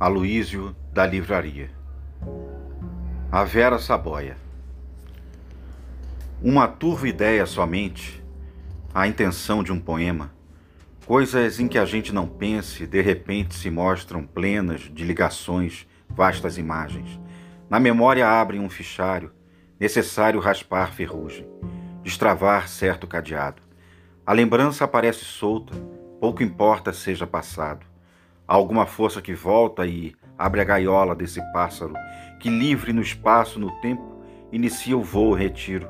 Aloísio da Livraria. A Vera Saboia. Uma turva ideia somente, a intenção de um poema, coisas em que a gente não pense, de repente se mostram plenas de ligações, vastas imagens. Na memória abrem um fichário, necessário raspar ferrugem, destravar certo cadeado. A lembrança aparece solta, pouco importa seja passado alguma força que volta e abre a gaiola desse pássaro, que livre no espaço, no tempo, inicia o voo retiro,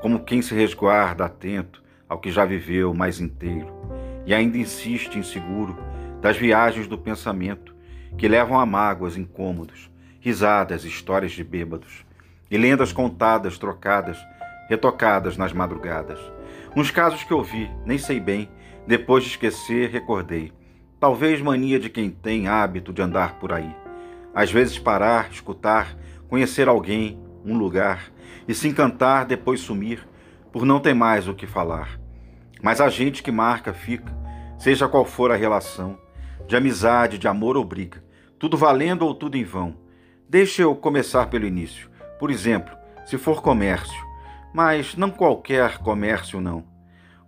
como quem se resguarda atento ao que já viveu mais inteiro, e ainda insiste inseguro das viagens do pensamento, que levam a mágoas incômodos, risadas, histórias de bêbados, e lendas contadas, trocadas, retocadas nas madrugadas. Uns casos que ouvi, nem sei bem, depois de esquecer, recordei Talvez mania de quem tem hábito de andar por aí. Às vezes parar, escutar, conhecer alguém, um lugar e se encantar, depois sumir, por não ter mais o que falar. Mas a gente que marca fica, seja qual for a relação, de amizade, de amor ou briga, tudo valendo ou tudo em vão. Deixe eu começar pelo início. Por exemplo, se for comércio, mas não qualquer comércio não.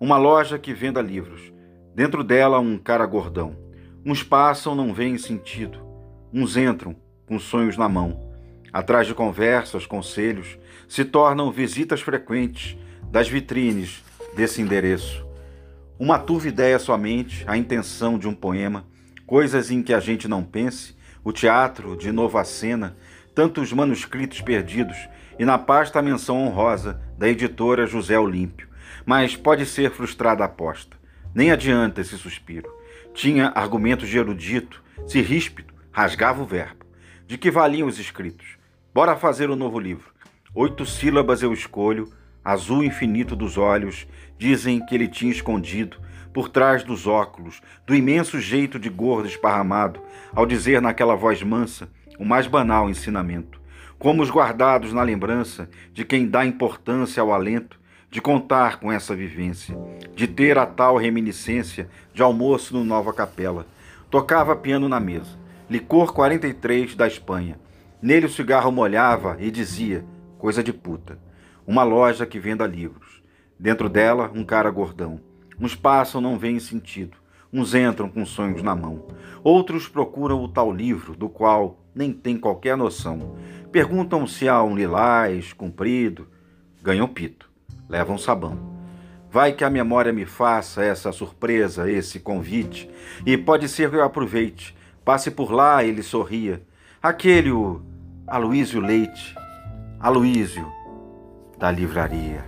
Uma loja que venda livros Dentro dela, um cara gordão. Uns passam, não veem sentido. Uns entram, com sonhos na mão. Atrás de conversas, conselhos, se tornam visitas frequentes das vitrines desse endereço. Uma turva ideia somente, a intenção de um poema, coisas em que a gente não pense, o teatro, de novo a cena, tantos manuscritos perdidos e na pasta a menção honrosa da editora José Olímpio. Mas pode ser frustrada a aposta. Nem adianta esse suspiro. Tinha argumentos de erudito, se ríspido, rasgava o verbo. De que valiam os escritos? Bora fazer um novo livro. Oito sílabas eu escolho, azul infinito dos olhos, dizem que ele tinha escondido, por trás dos óculos, do imenso jeito de gordo esparramado, ao dizer naquela voz mansa o mais banal ensinamento. Como os guardados na lembrança de quem dá importância ao alento, de contar com essa vivência, de ter a tal reminiscência de almoço no Nova Capela. Tocava piano na mesa, licor 43 da Espanha. Nele o cigarro molhava e dizia: coisa de puta. Uma loja que venda livros. Dentro dela, um cara gordão. Uns passam, não veem sentido. Uns entram com sonhos na mão. Outros procuram o tal livro, do qual nem tem qualquer noção. Perguntam se há um lilás comprido. Ganham pito levam sabão. Vai que a memória me faça essa surpresa, esse convite, e pode ser que eu aproveite. Passe por lá, ele sorria. Aquele o Aloísio Leite, Aloísio da livraria.